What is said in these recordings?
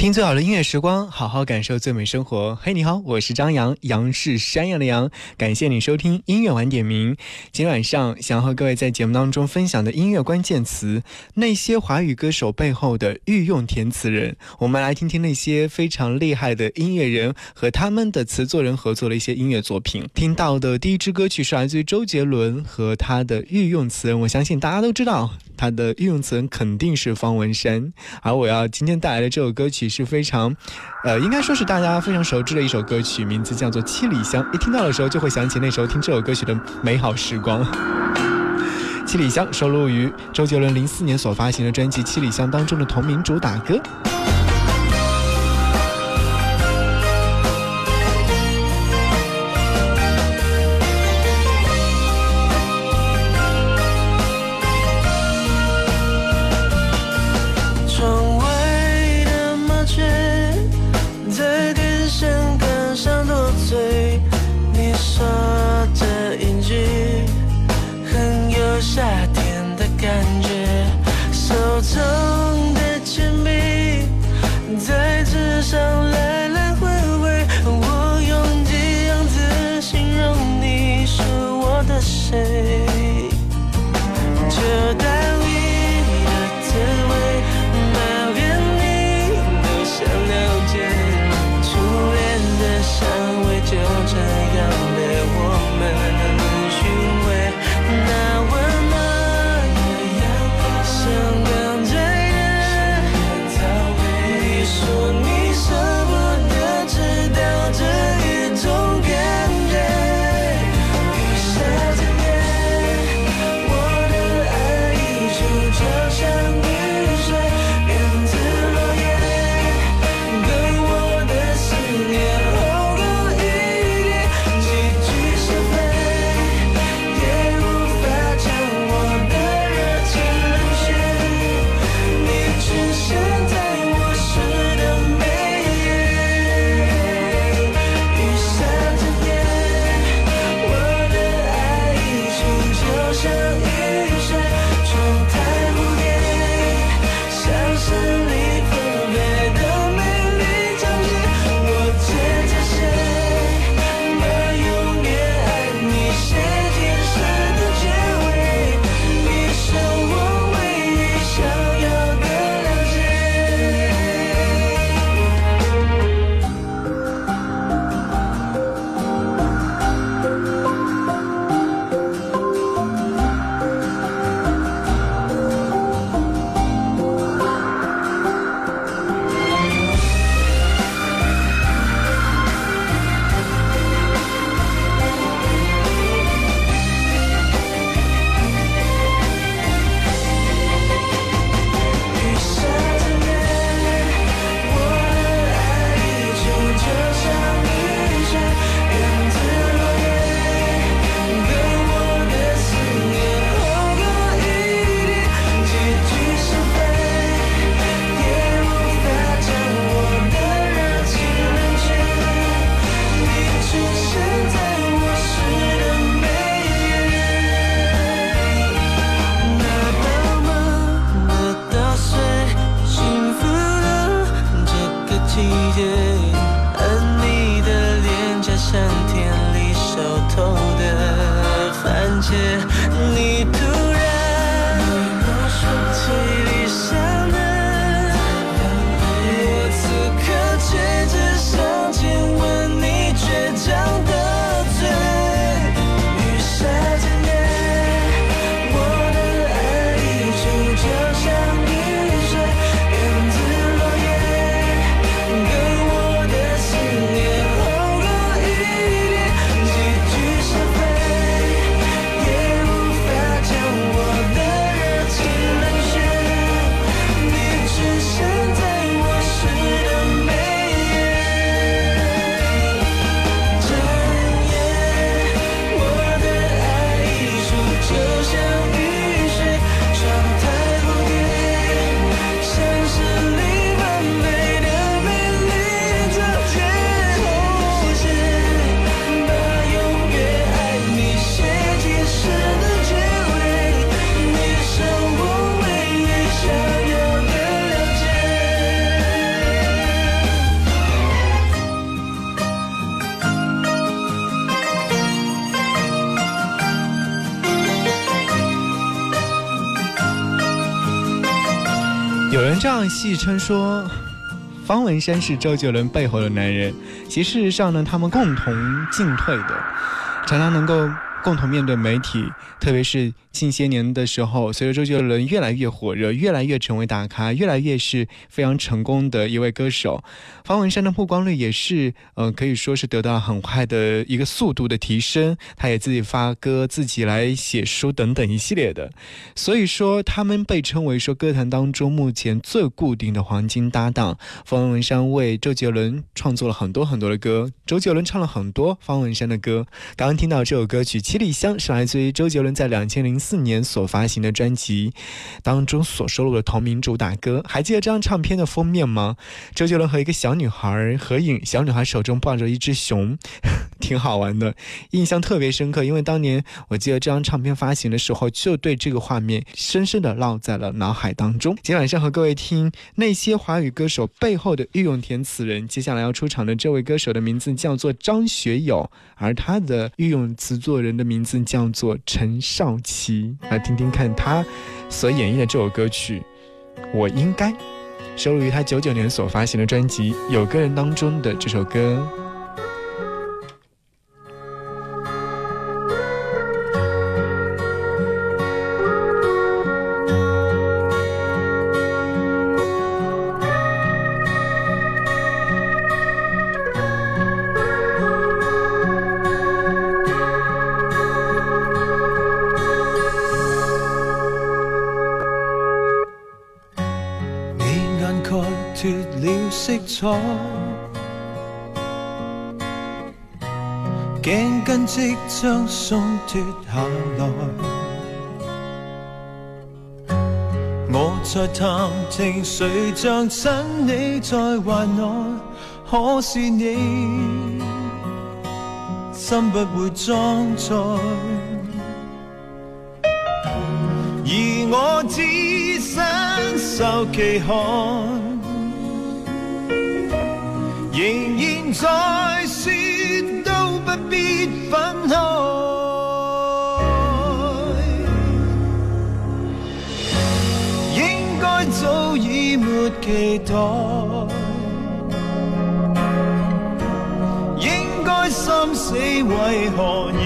听最好的音乐时光，好好感受最美生活。嘿，你好，我是张扬，杨是山羊的羊。感谢你收听音乐晚点名。今天晚上想和各位在节目当中分享的音乐关键词，那些华语歌手背后的御用填词人。我们来听听那些非常厉害的音乐人和他们的词作人合作的一些音乐作品。听到的第一支歌曲是来自于周杰伦和他的御用词人，我相信大家都知道。它的运用词肯定是方文山，而我要今天带来的这首歌曲是非常，呃，应该说是大家非常熟知的一首歌曲，名字叫做《七里香》。一听到的时候，就会想起那时候听这首歌曲的美好时光。《七里香》收录于周杰伦零四年所发行的专辑《七里香》当中的同名主打歌。戏称说，方文山是周杰伦背后的男人。其实事实上呢，他们共同进退的，常常能够共同面对媒体，特别是。近些年的时候，随着周杰伦越来越火热，越来越成为大咖，越来越是非常成功的一位歌手。方文山的曝光率也是，呃，可以说是得到很快的一个速度的提升。他也自己发歌，自己来写书等等一系列的。所以说，他们被称为说歌坛当中目前最固定的黄金搭档。方文山为周杰伦创作了很多很多的歌，周杰伦唱了很多方文山的歌。刚刚听到这首歌曲《七里香》，是来自于周杰伦在两千零。四年所发行的专辑当中所收录的同名主打歌，还记得这张唱片的封面吗？周杰伦和一个小女孩合影，小女孩手中抱着一只熊，挺好玩的，印象特别深刻。因为当年我记得这张唱片发行的时候，就对这个画面深深的烙在了脑海当中。今天晚上和各位听那些华语歌手背后的御用填词人，接下来要出场的这位歌手的名字叫做张学友，而他的御用词作人的名字叫做陈少琪。来听听看他所演绎的这首歌曲，我应该收录于他九九年所发行的专辑《有个人》当中的这首歌。将松脱下来，我在探听谁像亲你在怀内，可是你心不会装载，而我只身受其害。仍然在说，期待，应该心死，为何仍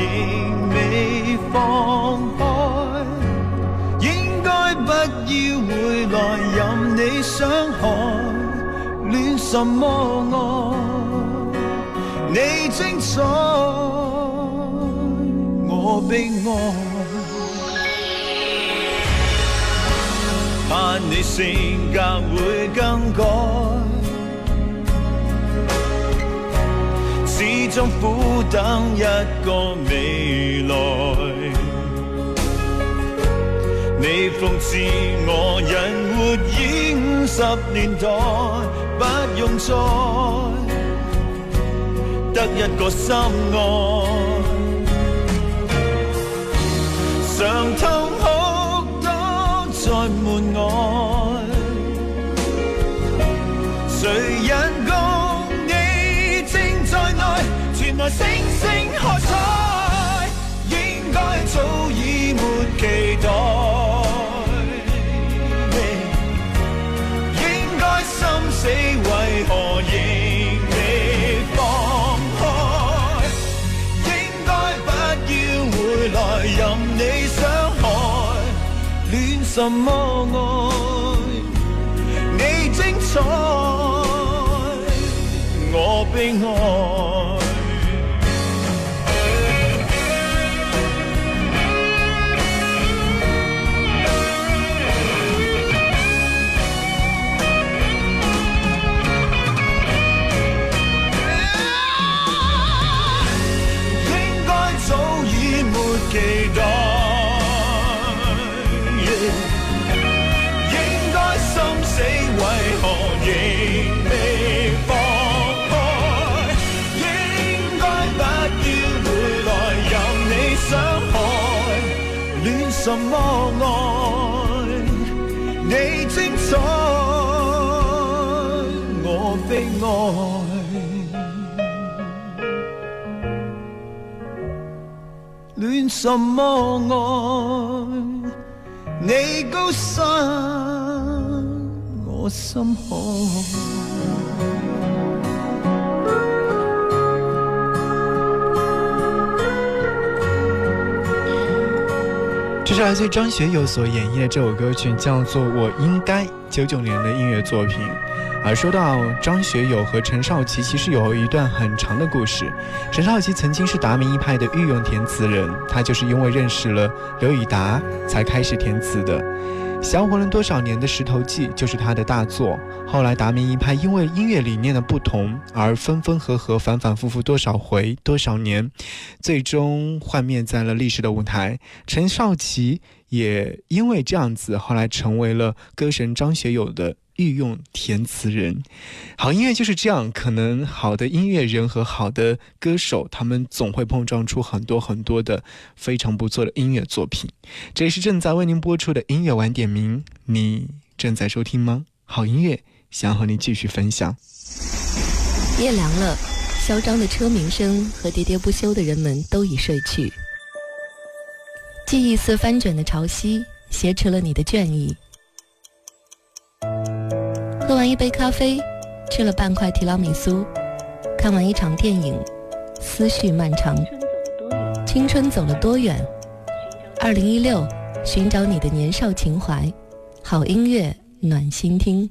未放开？应该不要回来，任你伤害。恋什么爱？你精彩，我悲哀。盼你性格会更改，始终苦等一个未来。你讽刺我，人活已五十年代，不用再。得一个心爱，常痛哭多在门外，谁人共你正在内，传来星星喝彩，什么爱？你精彩，我悲哀。什么爱？你高山，我心海。这是来自张学友所演绎的这首歌曲，叫做《我应该》，九九年的音乐作品。而说到张学友和陈少琪，其实有一段很长的故事。陈少琪曾经是达明一派的御用填词人，他就是因为认识了刘以达，才开始填词的。销魂了多少年的《石头记》就是他的大作。后来达明一派因为音乐理念的不同而分分合合，反反复复多少回多少年，最终幻灭在了历史的舞台。陈少琪也因为这样子，后来成为了歌神张学友的。御用填词人，好音乐就是这样。可能好的音乐人和好的歌手，他们总会碰撞出很多很多的非常不错的音乐作品。这里是正在为您播出的音乐晚点名，你正在收听吗？好音乐，想和你继续分享。夜凉了，嚣张的车鸣声和喋喋不休的人们都已睡去，记忆似翻卷的潮汐，挟持了你的倦意。喝完一杯咖啡，吃了半块提拉米苏，看完一场电影，思绪漫长。青春走了多远？二零一六，寻找你的年少情怀，好音乐暖心听，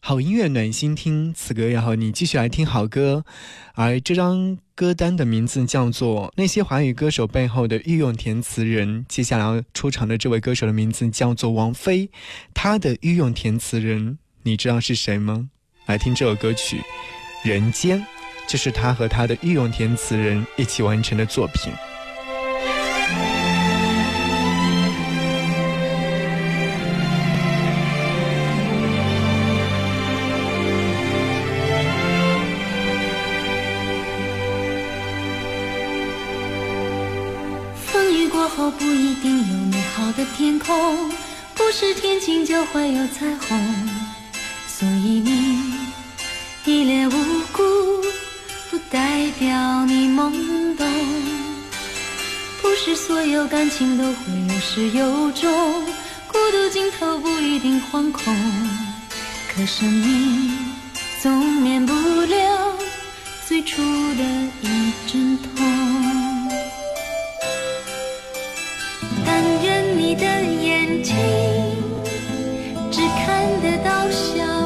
好音乐暖心听。此歌要和你继续来听好歌，而这张歌单的名字叫做《那些华语歌手背后的御用填词人》。接下来要出场的这位歌手的名字叫做王菲，她的御用填词人。你知道是谁吗？来听这首歌曲《人间》，这是他和他的御用填词人一起完成的作品。风雨过后不一定有美好的天空，不是天晴就会有彩虹。所以你一脸无辜，不代表你懵懂。不是所有感情都会有始有终，孤独尽头不一定惶恐。可生命总免不了最初的一阵痛。但愿你的眼睛只看得到笑。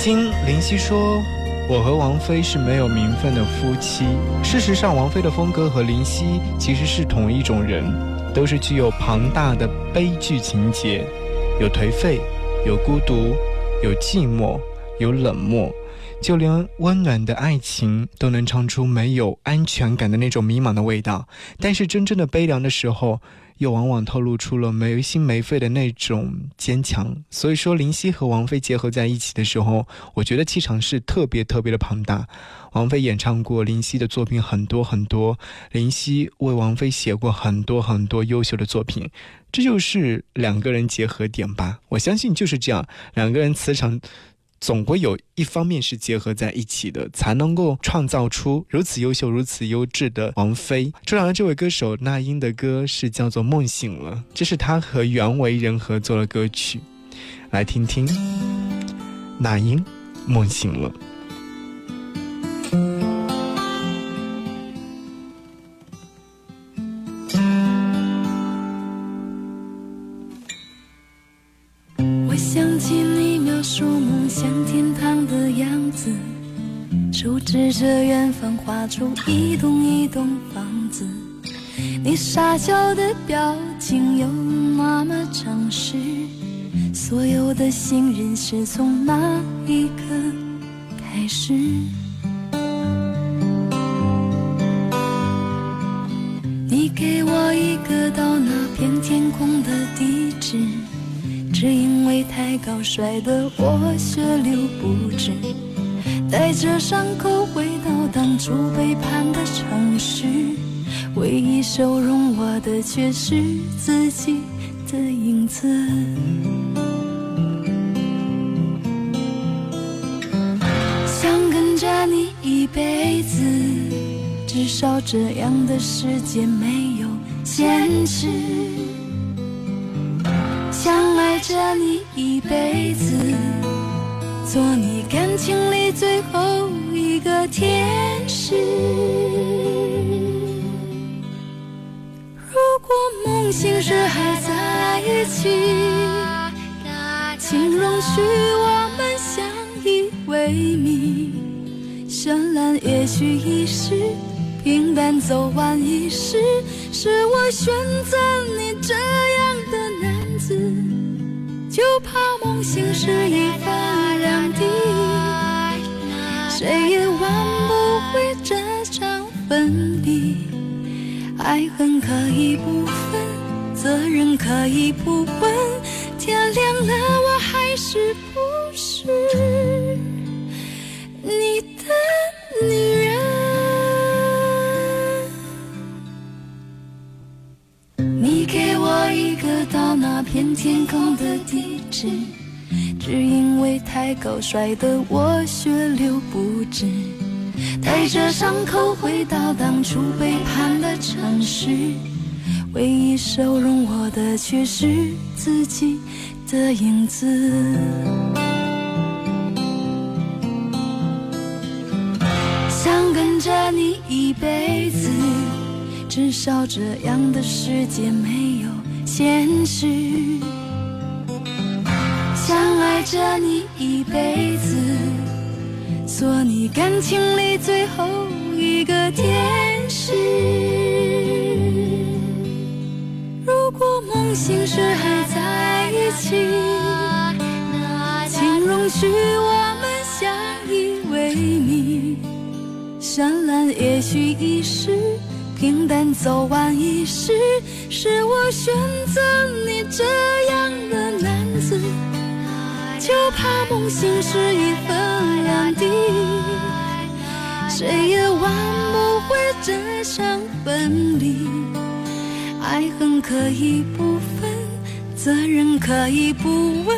听林夕说：“我和王菲是没有名分的夫妻。”事实上，王菲的风格和林夕其实是同一种人，都是具有庞大的悲剧情节，有颓废，有孤独，有寂寞，有冷漠。就连温暖的爱情都能唱出没有安全感的那种迷茫的味道，但是真正的悲凉的时候，又往往透露出了没心没肺的那种坚强。所以说，林夕和王菲结合在一起的时候，我觉得气场是特别特别的庞大。王菲演唱过林夕的作品很多很多，林夕为王菲写过很多很多优秀的作品，这就是两个人结合点吧。我相信就是这样，两个人磁场。总归有一方面是结合在一起的，才能够创造出如此优秀、如此优质的王菲。出场的这位歌手那英的歌是叫做《梦醒了》，这是她和袁惟仁合作的歌曲，来听听那英《梦醒了》。指着远方画出一栋一栋房子，你傻笑的表情有那么诚实。所有的信任是从那一刻开始。你给我一个到那片天空的地址，只因为太高摔得我血流不止。带着伤口回到当初背叛的城市，唯一收容我的却是自己的影子。想跟着你一辈子，至少这样的世界没有现实。想爱着你一辈子。做你感情里最后一个天使。如果梦醒时还在一起，请容许我们相依为命。绚烂也许一时，平淡走完一世，是我选择你这样。就怕梦醒时已分两地，谁也挽不回这场分离。爱恨可以不分，责任可以不问，天亮了我还是不是你的女人？你给我一个到那片天空的地。只因为太高摔得我血流不止，带着伤口回到当初背叛的城市，唯一收容我的却是自己的影子。想跟着你一辈子，至少这样的世界没有现实。着你一辈子，做你感情里最后一个天使。如果梦醒时还在一起，请容许我们相依为命。绚烂也许一时，平淡走完一世，是我选择你这。就怕梦醒时已分两地，谁也挽不回这场分离。爱恨可以不分，责任可以不问，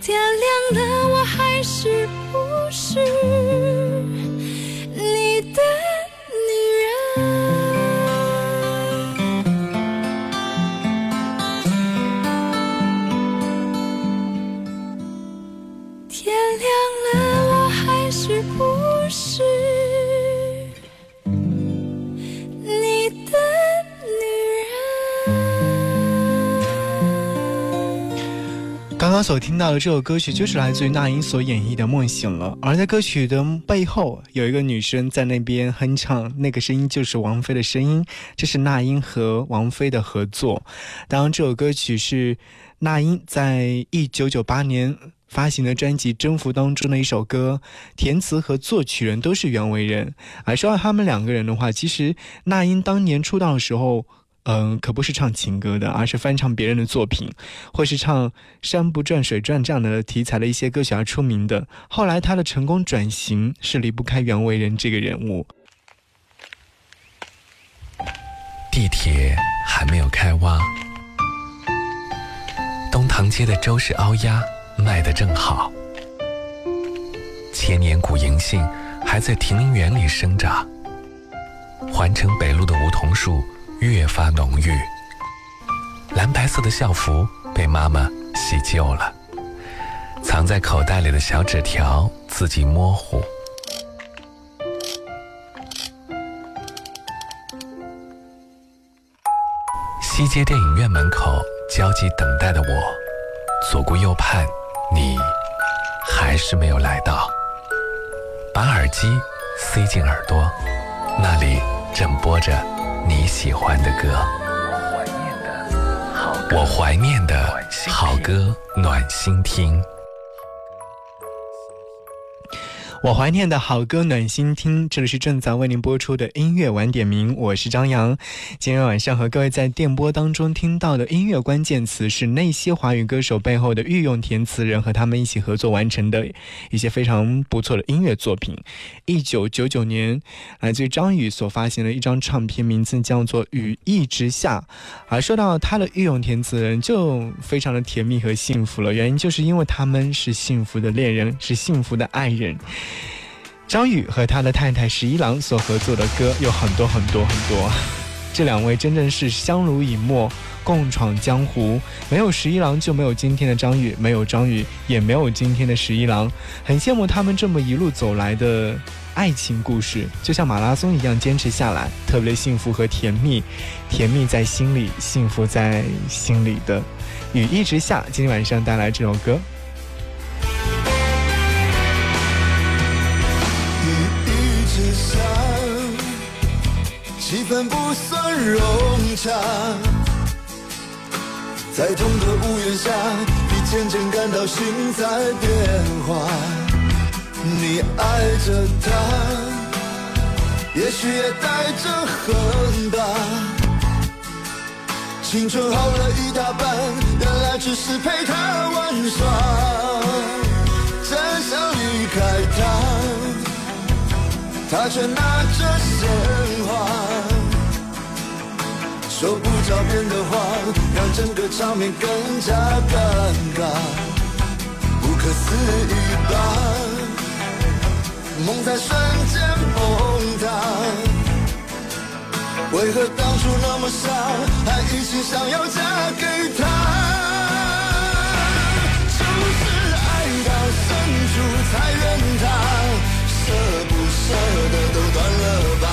天亮了我还是不是？刚所听到的这首歌曲就是来自于那英所演绎的《梦醒了》，而在歌曲的背后有一个女生在那边哼唱，那个声音就是王菲的声音，这是那英和王菲的合作。当然，这首歌曲是那英在一九九八年发行的专辑《征服》当中的一首歌，填词和作曲人都是袁惟仁。而说到他们两个人的话，其实那英当年出道的时候。嗯，可不是唱情歌的，而是翻唱别人的作品，或是唱山不转水转这样的题材的一些歌曲而出名的。后来他的成功转型是离不开袁惟仁这个人物。地铁还没有开挖，东塘街的周氏凹鸭卖得正好，千年古银杏还在亭林园里生长，环城北路的梧桐树。越发浓郁，蓝白色的校服被妈妈洗旧了，藏在口袋里的小纸条字迹模糊。西街电影院门口焦急等待的我，左顾右盼，你还是没有来到。把耳机塞进耳朵，那里正播着。你喜欢的歌，我怀念的好歌，暖心听。我怀念的好歌暖心听，这里是正在为您播出的音乐晚点名，我是张扬。今天晚上和各位在电波当中听到的音乐关键词是那些华语歌手背后的御用填词人和他们一起合作完成的一些非常不错的音乐作品。一九九九年，来自于张宇所发行的一张唱片，名字叫做《雨一直下》。而说到他的御用填词人，就非常的甜蜜和幸福了，原因就是因为他们是幸福的恋人，是幸福的爱人。张宇和他的太太十一郎所合作的歌有很多很多很多，这两位真正是相濡以沫，共闯江湖。没有十一郎就没有今天的张宇，没有张宇也没有今天的十一郎。很羡慕他们这么一路走来的爱情故事，就像马拉松一样坚持下来，特别的幸福和甜蜜，甜蜜在心里，幸福在心里的。雨一直下，今天晚上带来这首歌。气氛不算融洽，在同个屋檐下，你渐渐感到心在变化。你爱着他，也许也带着恨吧。青春耗了一大半，原来只是陪他玩耍。真想离开他。他却拿着鲜花，说不着边的话，让整个场面更加尴尬。不可思议吧，梦在瞬间崩塌。为何当初那么傻，还一心想要嫁给他？就是爱到深处才怨他。舍不舍得都断了吧，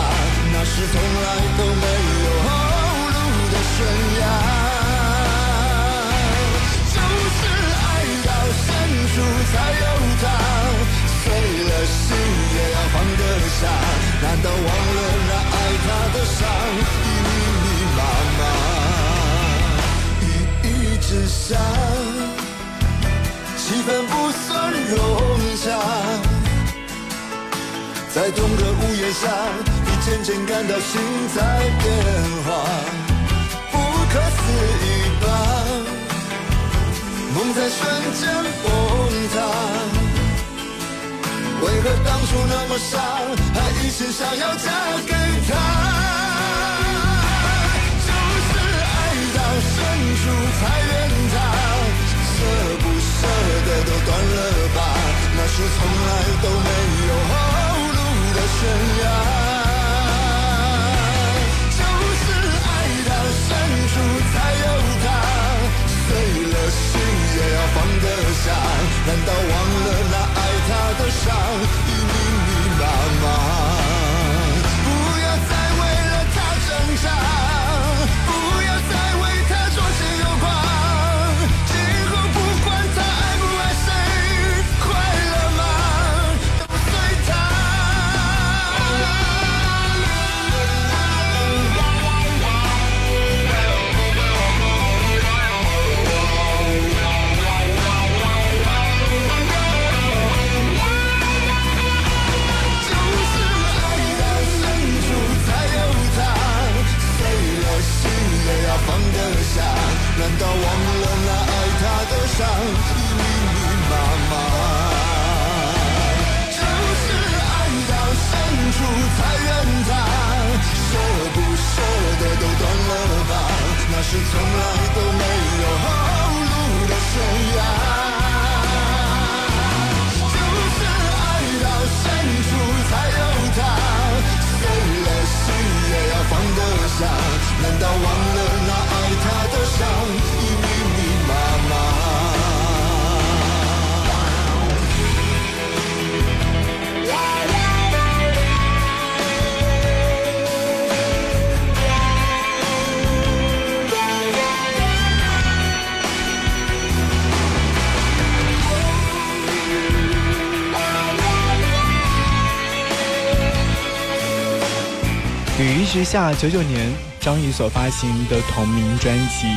下，九九年张宇所发行的同名专辑，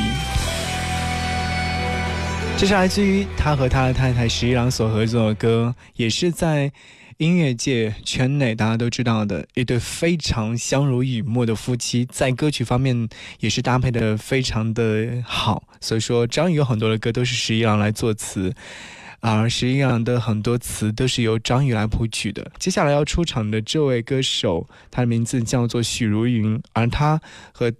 这是来自于他和他的太太石一郎所合作的歌，也是在音乐界圈内大家都知道的一对非常相濡以沫的夫妻，在歌曲方面也是搭配的非常的好，所以说张宇有很多的歌都是石一郎来作词。而石一郎的很多词都是由张宇来谱曲的。接下来要出场的这位歌手，他的名字叫做许茹芸，而他和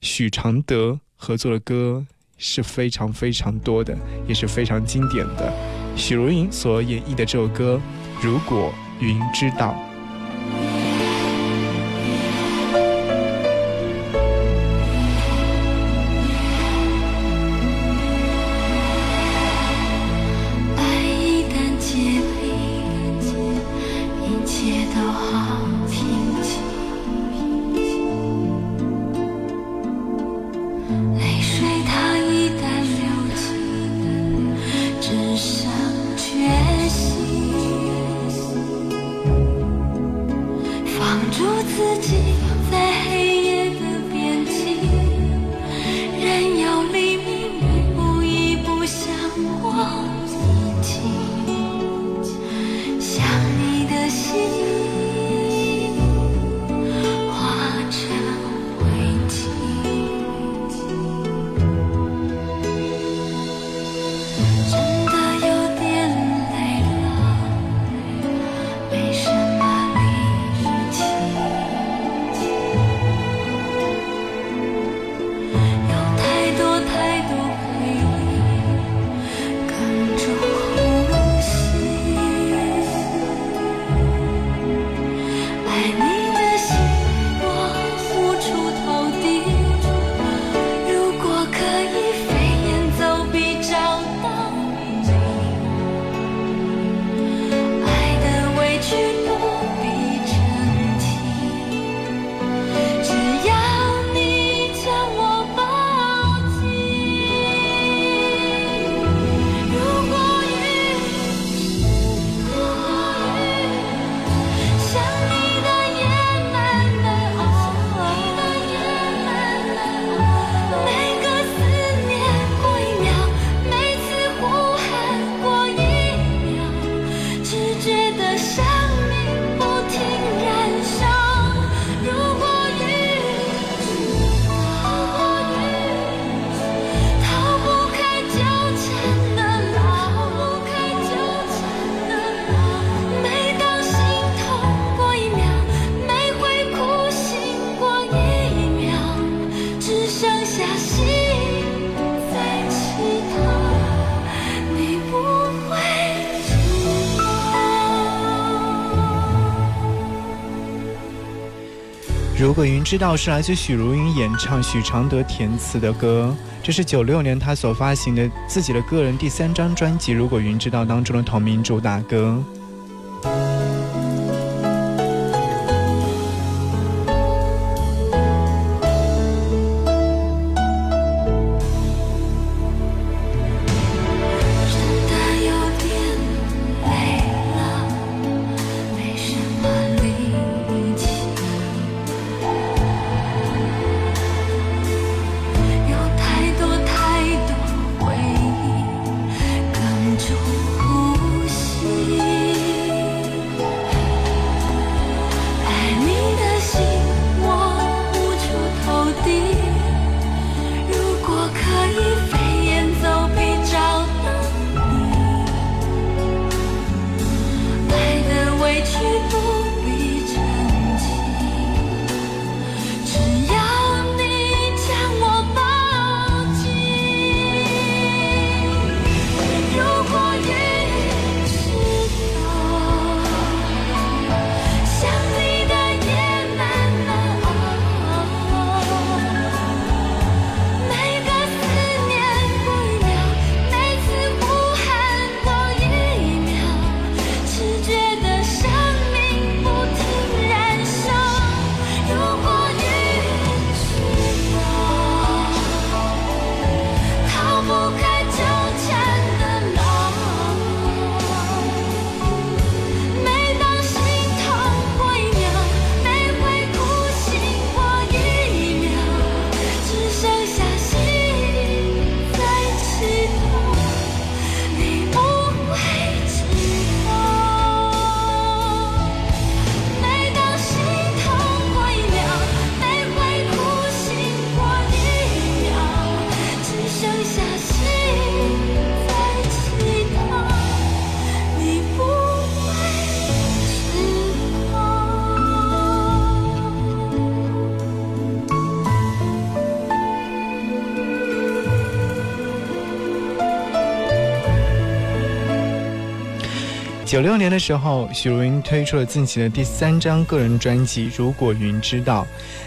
许常德合作的歌是非常非常多的，也是非常经典的。许茹芸所演绎的这首歌《如果云知道》。如果云知道是来自许茹芸演唱、许常德填词的歌，这是九六年他所发行的自己的个人第三张专辑《如果云知道》当中的同名主打歌。九六年的时候，许茹芸推出了自己的第三张个人专辑《如果云知道》。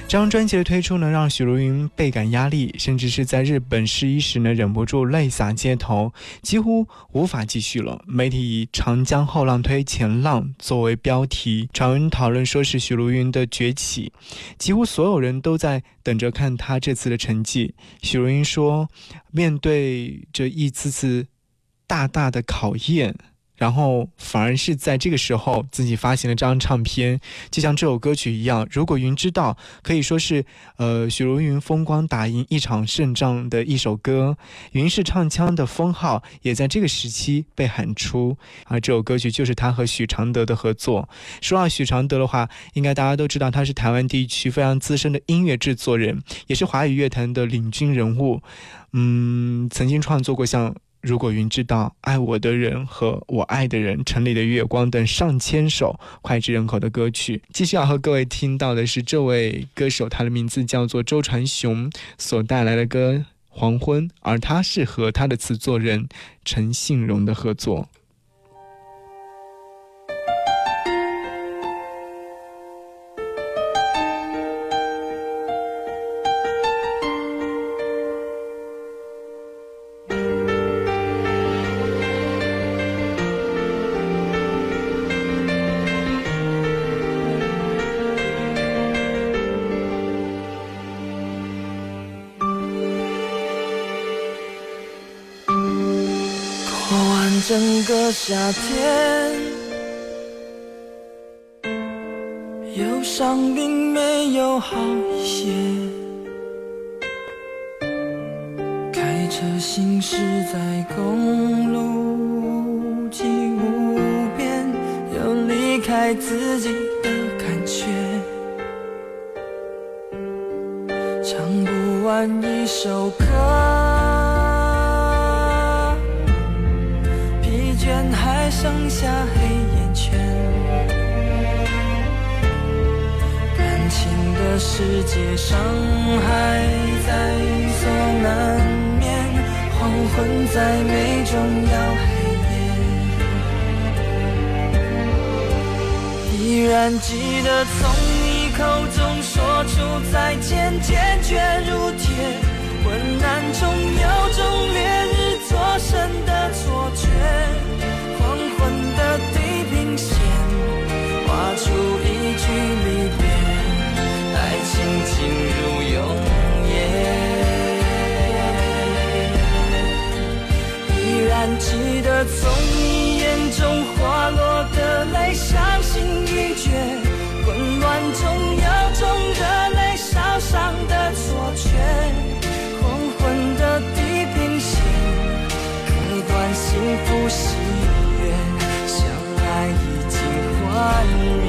这张专辑的推出呢，让许茹芸倍感压力，甚至是在日本试衣时呢，忍不住泪洒街头，几乎无法继续了。媒体以“长江后浪推前浪”作为标题，传闻讨论说是许茹芸的崛起，几乎所有人都在等着看她这次的成绩。许茹芸说：“面对这一次次大大的考验。”然后反而是在这个时候自己发行了这张唱片，就像这首歌曲一样。如果云知道，可以说是呃许茹芸风光打赢一场胜仗的一首歌。云氏唱腔的封号也在这个时期被喊出。而这首歌曲就是他和许常德的合作。说到许常德的话，应该大家都知道他是台湾地区非常资深的音乐制作人，也是华语乐坛的领军人物。嗯，曾经创作过像。如果云知道爱我的人和我爱的人、城里的月光等上千首脍炙人口的歌曲，继续要和各位听到的是这位歌手，他的名字叫做周传雄所带来的歌《黄昏》，而他是和他的词作人陈信荣的合作。车行驶在公路际无边，有离开自己的感觉，唱不完一首歌。疲倦还剩下黑眼圈，感情的世界伤害在所难免免，黄昏再美终要黑夜。依然记得从你口中说出再见，坚决如铁，昏暗中有种烈日灼身的错觉。黄昏的地平线，画出一句离别，爱情进入永依然记得从你眼中滑落的泪，伤心欲绝，混乱中有种热泪烧伤的错觉。黄昏的地平线，割断幸福喜悦，相爱已经。幻灭。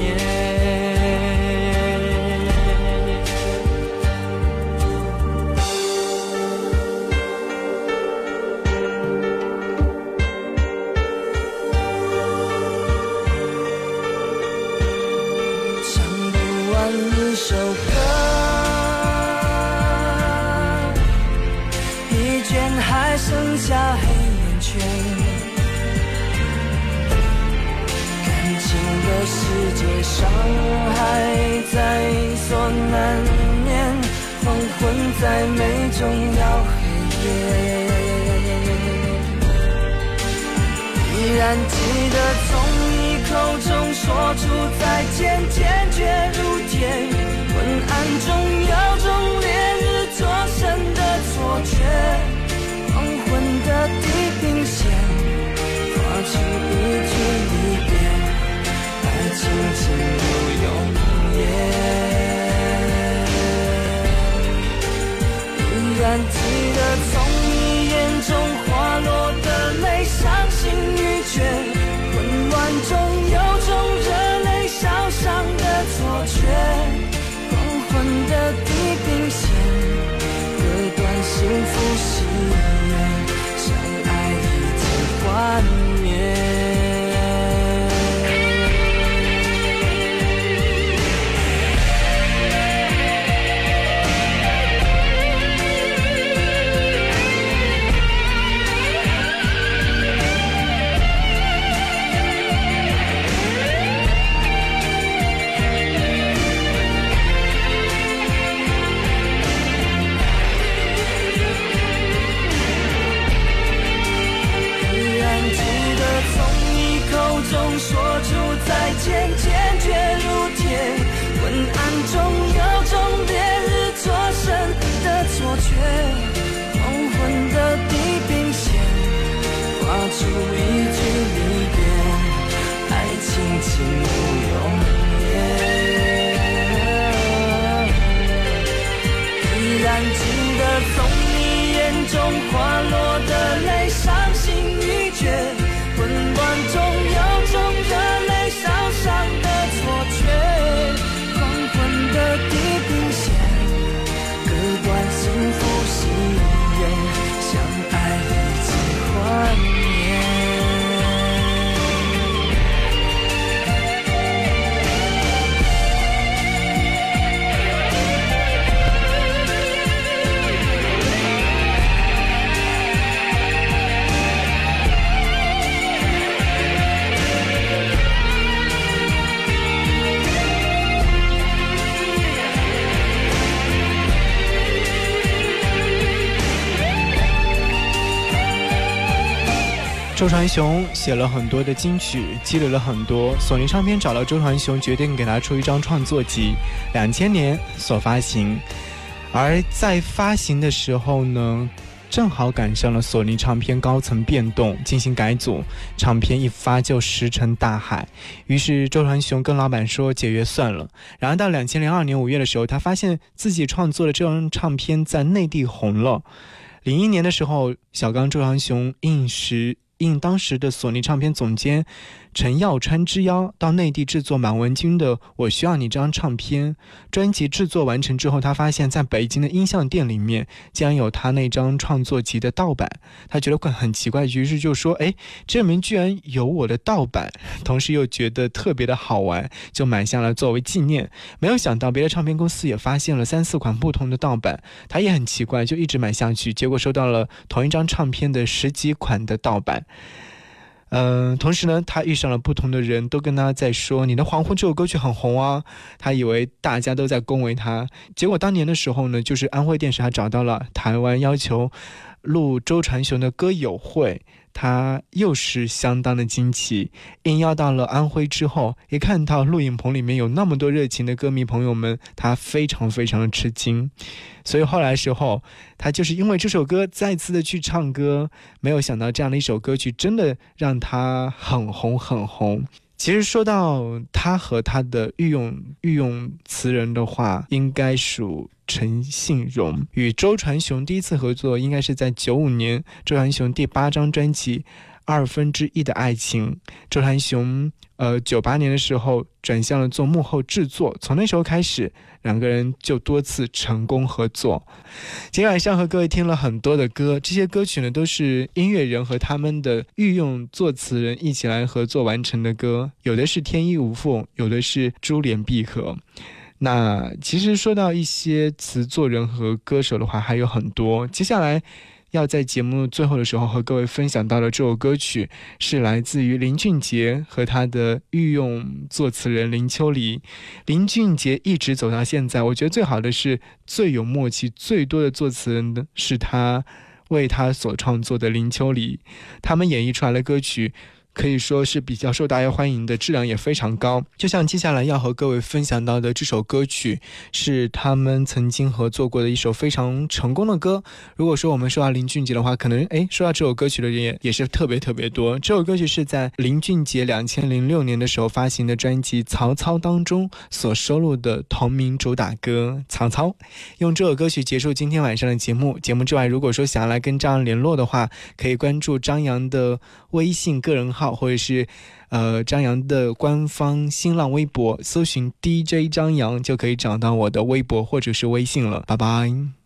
周传雄写了很多的金曲，积累了很多。索尼唱片找到周传雄，决定给他出一张创作集，两千年所发行。而在发行的时候呢，正好赶上了索尼唱片高层变动，进行改组，唱片一发就石沉大海。于是周传雄跟老板说解约算了。然而到两千零二年五月的时候，他发现自己创作的这张唱片在内地红了。零一年的时候，小刚周传雄应时。应当时的索尼唱片总监陈耀川之邀，到内地制作满文军的《我需要你》这张唱片。专辑制作完成之后，他发现在北京的音像店里面竟然有他那张创作集的盗版，他觉得很很奇怪，于是就说：“哎，这里面居然有我的盗版！”同时又觉得特别的好玩，就买下来作为纪念。没有想到别的唱片公司也发现了三四款不同的盗版，他也很奇怪，就一直买下去，结果收到了同一张唱片的十几款的盗版。嗯，同时呢，他遇上了不同的人，都跟他在说：“你的黄昏这首歌曲很红啊。”他以为大家都在恭维他，结果当年的时候呢，就是安徽电视还找到了台湾，要求录周传雄的歌友会。他又是相当的惊奇，应邀到了安徽之后，一看到录影棚里面有那么多热情的歌迷朋友们，他非常非常的吃惊。所以后来时候，他就是因为这首歌再次的去唱歌，没有想到这样的一首歌曲真的让他很红很红。其实说到他和他的御用御用词人的话，应该属陈信荣。与周传雄第一次合作，应该是在九五年周传雄第八张专辑《二分之一的爱情》。周传雄呃九八年的时候转向了做幕后制作，从那时候开始，两个人就多次成功合作。今天晚上和各位听了很多的歌，这些歌曲呢都是音乐人和他们的御用作词人一起来合作完成的歌，有的是天衣无缝，有的是珠联璧合。那其实说到一些词作人和歌手的话，还有很多。接下来要在节目最后的时候和各位分享到的这首歌曲，是来自于林俊杰和他的御用作词人林秋离。林俊杰一直走到现在，我觉得最好的是最有默契、最多的作词人的是他为他所创作的林秋离，他们演绎出来的歌曲。可以说是比较受大家欢迎的，质量也非常高。就像接下来要和各位分享到的这首歌曲，是他们曾经合作过的一首非常成功的歌。如果说我们说到林俊杰的话，可能诶说到这首歌曲的人也也是特别特别多。这首歌曲是在林俊杰两千零六年的时候发行的专辑《曹操》当中所收录的同名主打歌《曹操》。用这首歌曲结束今天晚上的节目。节目之外，如果说想要来跟张扬联络的话，可以关注张扬的微信个人号。或者是，呃，张扬的官方新浪微博，搜寻 DJ 张扬就可以找到我的微博或者是微信了。拜拜。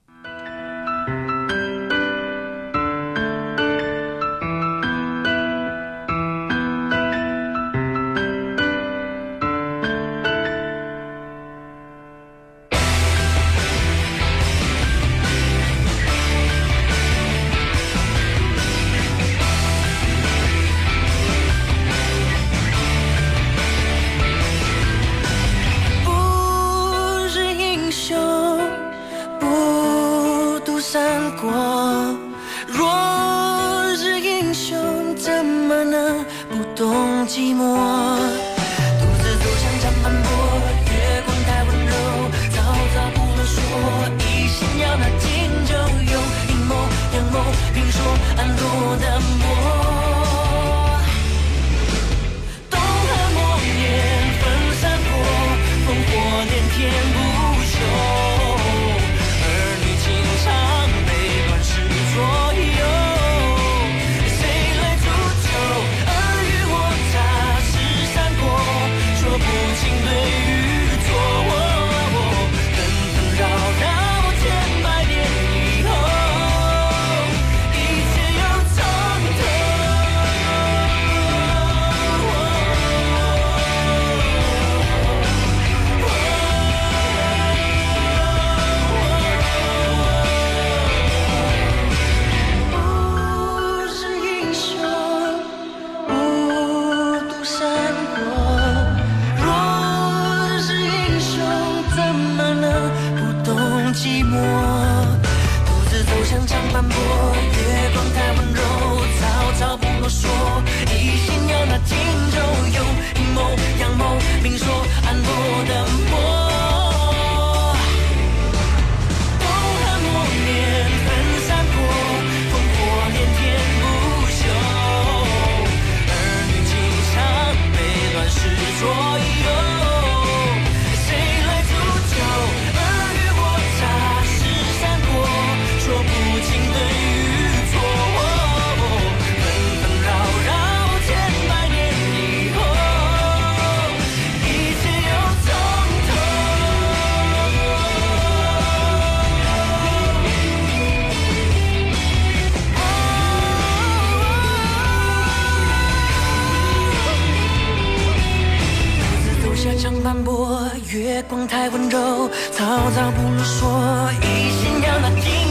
月光太温柔，曹操不如说一心要拿第。